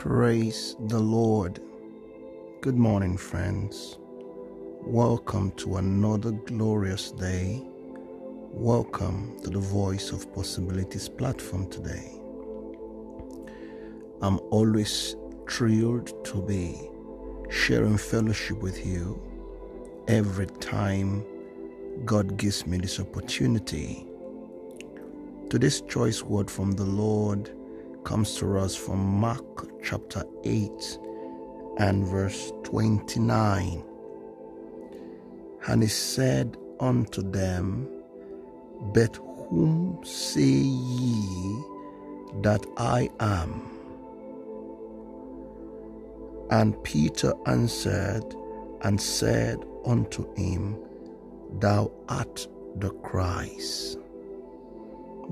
Praise the Lord. Good morning, friends. Welcome to another glorious day. Welcome to the Voice of Possibilities platform today. I'm always thrilled to be sharing fellowship with you every time God gives me this opportunity. Today's choice word from the Lord comes to us from Mark chapter 8 and verse 29. And he said unto them, But whom say ye that I am? And Peter answered and said unto him, Thou art the Christ.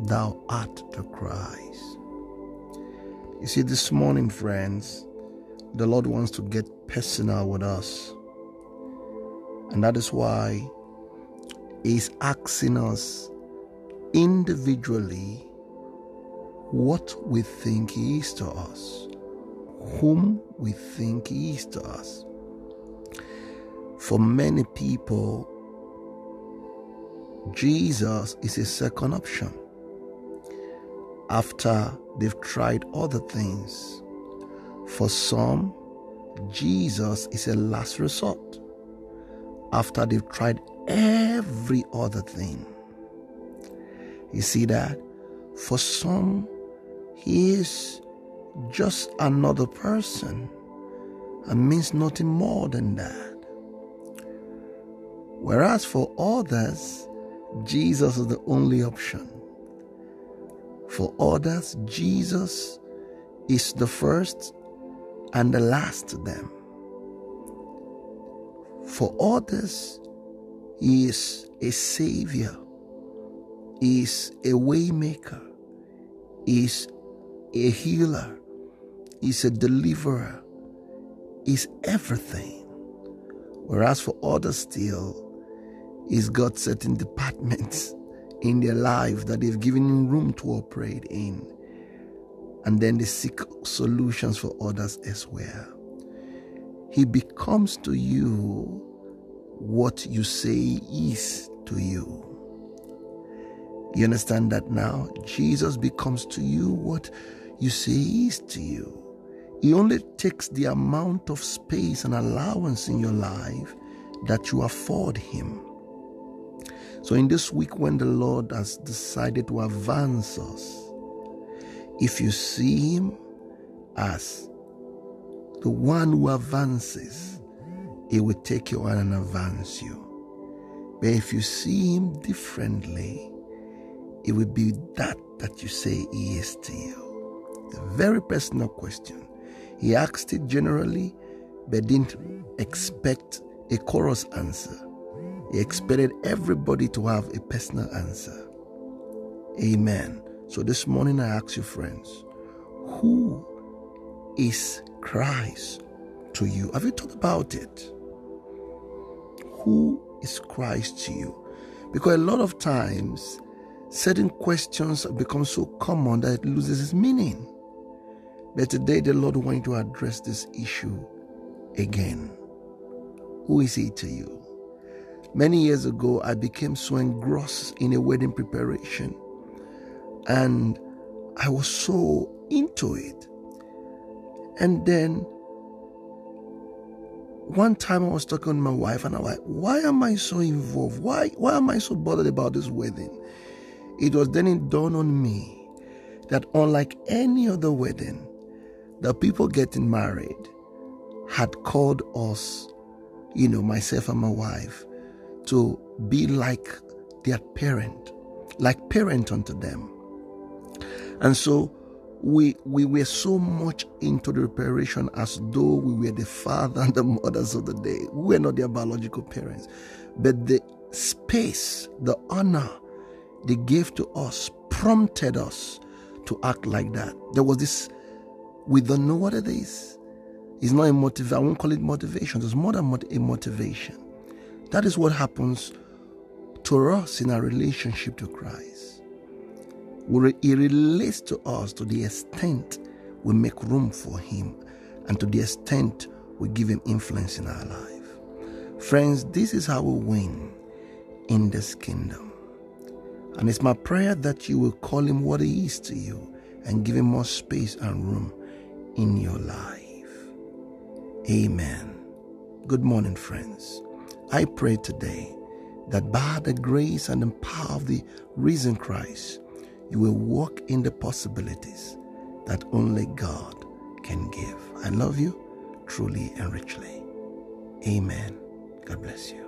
Thou art the Christ. You see, this morning, friends, the Lord wants to get personal with us. And that is why He's asking us individually what we think He is to us, whom we think He is to us. For many people, Jesus is a second option after they've tried other things. For some, Jesus is a last resort after they've tried every other thing. You see that? For some, he is just another person and means nothing more than that. Whereas for others, Jesus is the only option. For others, Jesus is the first and the last to them. For others, He is a Savior, He is a waymaker, He is a healer, He is a deliverer, He is everything. Whereas for others, still, He's got certain departments in their life that they've given room to operate in. And then they seek solutions for others as well. He becomes to you what you say is to you. You understand that now? Jesus becomes to you what you say is to you. He only takes the amount of space and allowance in your life that you afford him. So, in this week, when the Lord has decided to advance us, if you see Him as the one who advances, He will take you on and advance you. But if you see Him differently, it will be that that you say He is to you. A very personal question. He asked it generally, but didn't expect a chorus answer. He expected everybody to have a personal answer. Amen. So this morning I ask you, friends, who is Christ to you? Have you thought about it? Who is Christ to you? Because a lot of times, certain questions become so common that it loses its meaning. But today, the Lord wants to address this issue again. Who is He to you? Many years ago, I became so engrossed in a wedding preparation and I was so into it. And then one time I was talking to my wife and I was like, why am I so involved? Why, why am I so bothered about this wedding? It was then it dawned on me that unlike any other wedding, the people getting married had called us, you know, myself and my wife, to be like their parent, like parent unto them. And so we we were so much into the preparation as though we were the father and the mothers of the day. We were not their biological parents. But the space, the honor they gave to us prompted us to act like that. There was this, we don't know what it is. It's not a motivation. I won't call it motivation. It's more than a motivation. That is what happens to us in our relationship to Christ. He relates to us to the extent we make room for Him and to the extent we give Him influence in our life. Friends, this is how we win in this kingdom. And it's my prayer that you will call Him what He is to you and give Him more space and room in your life. Amen. Good morning, friends. I pray today that by the grace and the power of the risen Christ, you will walk in the possibilities that only God can give. I love you truly and richly. Amen. God bless you.